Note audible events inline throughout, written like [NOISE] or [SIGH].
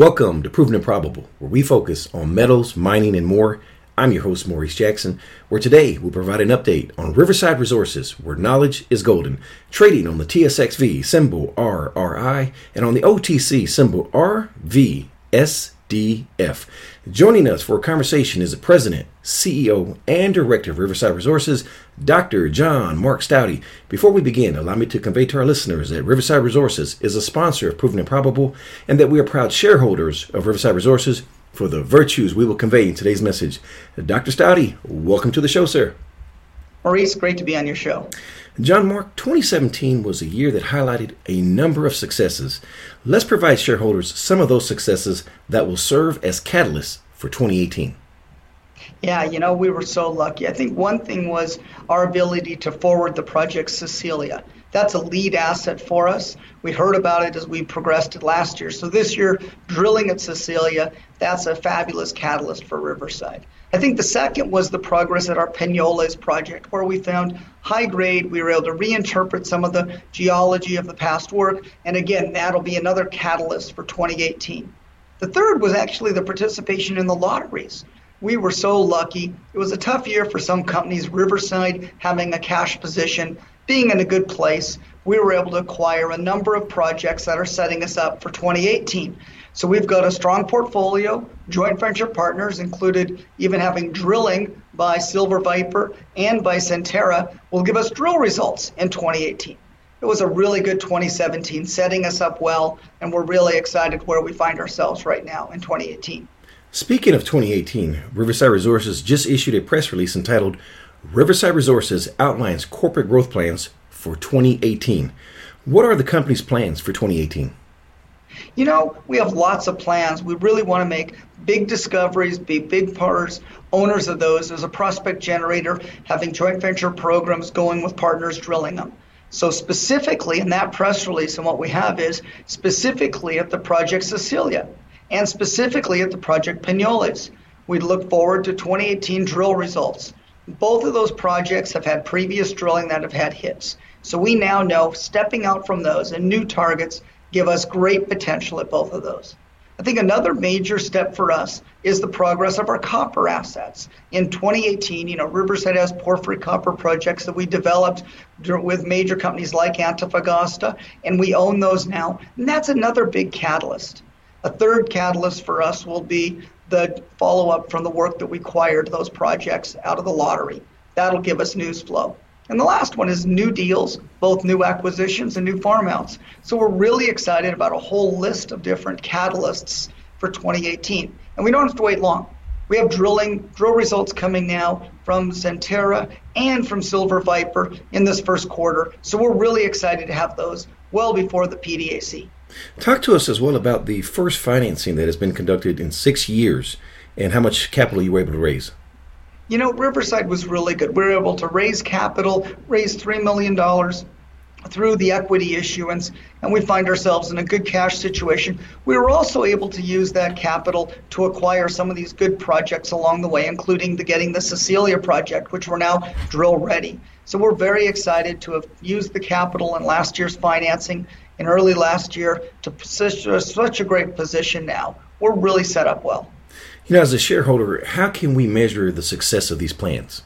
Welcome to Proven and Probable, where we focus on metals, mining, and more. I'm your host, Maurice Jackson, where today we'll provide an update on Riverside Resources, where knowledge is golden, trading on the TSXV symbol RRI and on the OTC symbol RVS. Joining us for a conversation is the President, CEO, and Director of Riverside Resources, Dr. John Mark Staude. Before we begin, allow me to convey to our listeners that Riverside Resources is a sponsor of Proven and Probable and that we are proud shareholders of Riverside Resources for the virtues we will convey in today's message. Dr. Staude, welcome to the show, sir. Maurice, great to be on your show. John Mark, 2017 was a year that highlighted a number of successes. Let's provide shareholders some of those successes that will serve as catalysts for 2018. Yeah, you know, we were so lucky. I think one thing was our ability to forward the project Cecilia. That's a lead asset for us. We heard about it as we progressed it last year. So this year, drilling at Cecilia, that's a fabulous catalyst for Riverside. I think the second was the progress at our Peñoles project, where we found high grade. We were able to reinterpret some of the geology of the past work. And again, that'll be another catalyst for 2018. The third was actually the participation in the lotteries. We were so lucky. It was a tough year for some companies, Riverside having a cash position, being in a good place. We were able to acquire a number of projects that are setting us up for 2018. So we've got a strong portfolio. Joint venture partners included even having drilling by Silver Viper and by Centerra will give us drill results in 2018. It was a really good 2017, setting us up well, and we're really excited where we find ourselves right now in 2018. Speaking of 2018, Riverside Resources just issued a press release entitled Riverside Resources outlines corporate growth plans for 2018. What are the company's plans for 2018? You know, we have lots of plans. We really want to make big discoveries, be big partners, owners of those as a prospect generator, having joint venture programs going with partners drilling them. So specifically in that press release, and what we have is specifically at the Project Cecilia and specifically at the Project Peñoles. We look forward to 2018 drill results. Both of those projects have had previous drilling that have had hits. So we now know stepping out from those and new targets give us great potential at both of those. I think another major step for us is the progress of our copper assets. In 2018, you know, Riverside has porphyry copper projects that we developed with major companies like Antofagasta, and we own those now. And that's another big catalyst. A third catalyst for us will be the follow up from the work that we acquired those projects out of the lottery. That'll give us news flow. And the last one is new deals, both new acquisitions and new farm outs. So we're really excited about a whole list of different catalysts for 2018. And we don't have to wait long. We have drilling drill results coming now from Centerra and from Silver Viper in this first quarter. So we're really excited to have those well before the PDAC. Talk to us as well about the first financing that has been conducted in six years and how much capital you were able to raise you know, Riverside was really good. We were able to raise capital, raise $3 million through the equity issuance, and we find ourselves in a good cash situation. We were also able to use that capital to acquire some of these good projects along the way, including the getting the Cecilia project, which we're now drill ready. So we're very excited to have used the capital in last year's financing in early last year to position such a great position now. We're really set up well. You know, as a shareholder, how can we measure the success of these plans?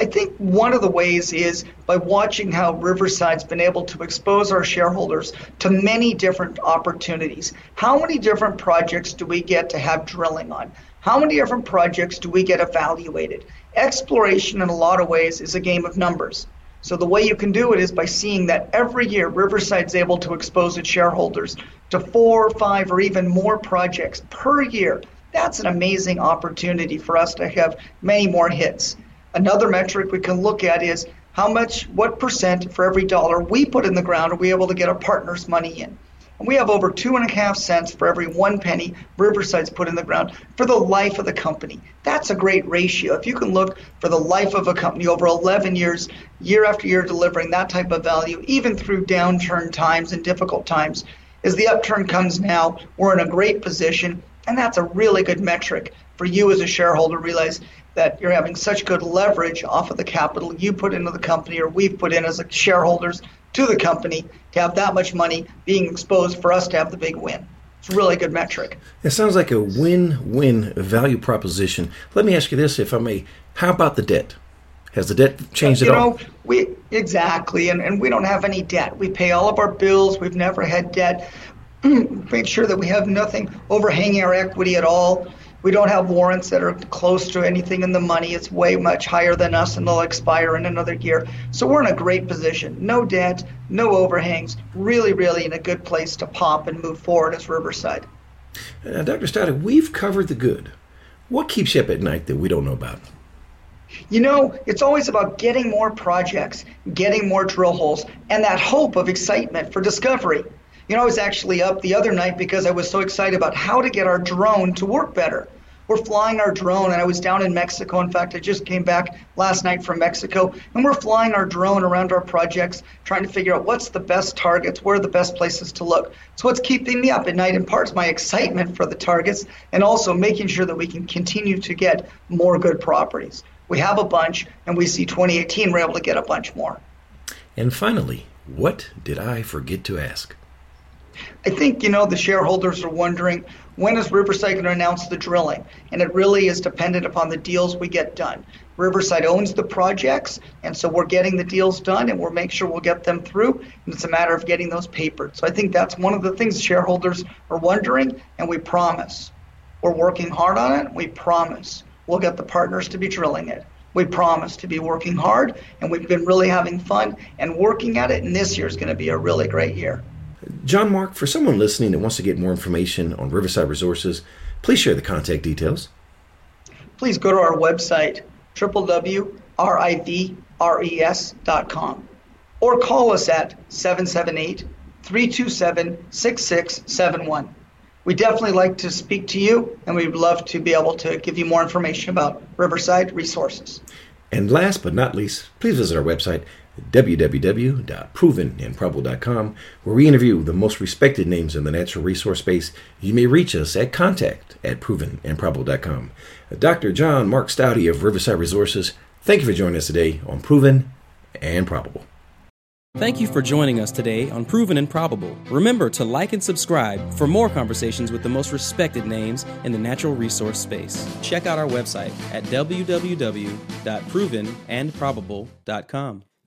I think one of the ways is by watching how Riverside's been able to expose our shareholders to many different opportunities. How many different projects do we get to have drilling on? How many different projects do we get evaluated? Exploration, in a lot of ways, is a game of numbers. So the way you can do it is by seeing that every year Riverside's able to expose its shareholders to four, five, or even more projects per year that's an amazing opportunity for us to have many more hits. Another metric we can look at is how much, what percent for every dollar we put in the ground are we able to get our partners' money in? And we have over two and a half cents for every one penny Riverside's put in the ground for the life of the company. That's a great ratio. If you can look for the life of a company over 11 years, year after year, delivering that type of value, even through downturn times and difficult times, as the upturn comes now, we're in a great position and that's a really good metric for you as a shareholder to realize that you're having such good leverage off of the capital you put into the company or we've put in as shareholders to the company to have that much money being exposed for us to have the big win. It's a really good metric. It sounds like a win-win value proposition. Let me ask you this, if I may. How about the debt? Has the debt changed you at know, all? We exactly, and, and we don't have any debt. We pay all of our bills. We've never had debt. [CLEARS THROAT] Make sure that we have nothing overhanging our equity at all. We don't have warrants that are close to anything in the money. It's way much higher than us, and they'll expire in another year. So we're in a great position. No debt, no overhangs. Really, really in a good place to pop and move forward as Riverside. Uh, Dr. Staude, we've covered the good. What keeps you up at night that we don't know about? You know, it's always about getting more projects, getting more drill holes, and that hope of excitement for discovery. You know, I was actually up the other night because I was so excited about how to get our drone to work better. We're flying our drone, and I was down in Mexico. In fact, I just came back last night from Mexico, and we're flying our drone around our projects, trying to figure out what's the best targets, where are the best places to look. So, what's keeping me up at night in part is my excitement for the targets, and also making sure that we can continue to get more good properties. We have a bunch, and we see 2018 we're able to get a bunch more. And finally, what did I forget to ask? I think, you know, the shareholders are wondering when is Riverside going to announce the drilling? And it really is dependent upon the deals we get done. Riverside owns the projects, and so we're getting the deals done and we'll make sure we'll get them through. And it's a matter of getting those papered. So I think that's one of the things shareholders are wondering, and we promise. We're working hard on it. We promise we'll get the partners to be drilling it. We promise to be working hard, and we've been really having fun and working at it. And this year is going to be a really great year. John Mark, for someone listening that wants to get more information on Riverside Resources, please share the contact details. Please go to our website, www.rivres.com, or call us at 778 327 6671. We definitely like to speak to you, and we'd love to be able to give you more information about Riverside Resources. And last but not least, please visit our website, www.provenandprobable.com, where we interview the most respected names in the natural resource space. You may reach us at contact at provenandprobable.com. Uh, Dr. John Mark Staude of Riverside Resources, thank you for joining us today on Proven and Probable. Thank you for joining us today on Proven and Probable. Remember to like and subscribe for more conversations with the most respected names in the natural resource space. Check out our website at www.provenandprobable.com.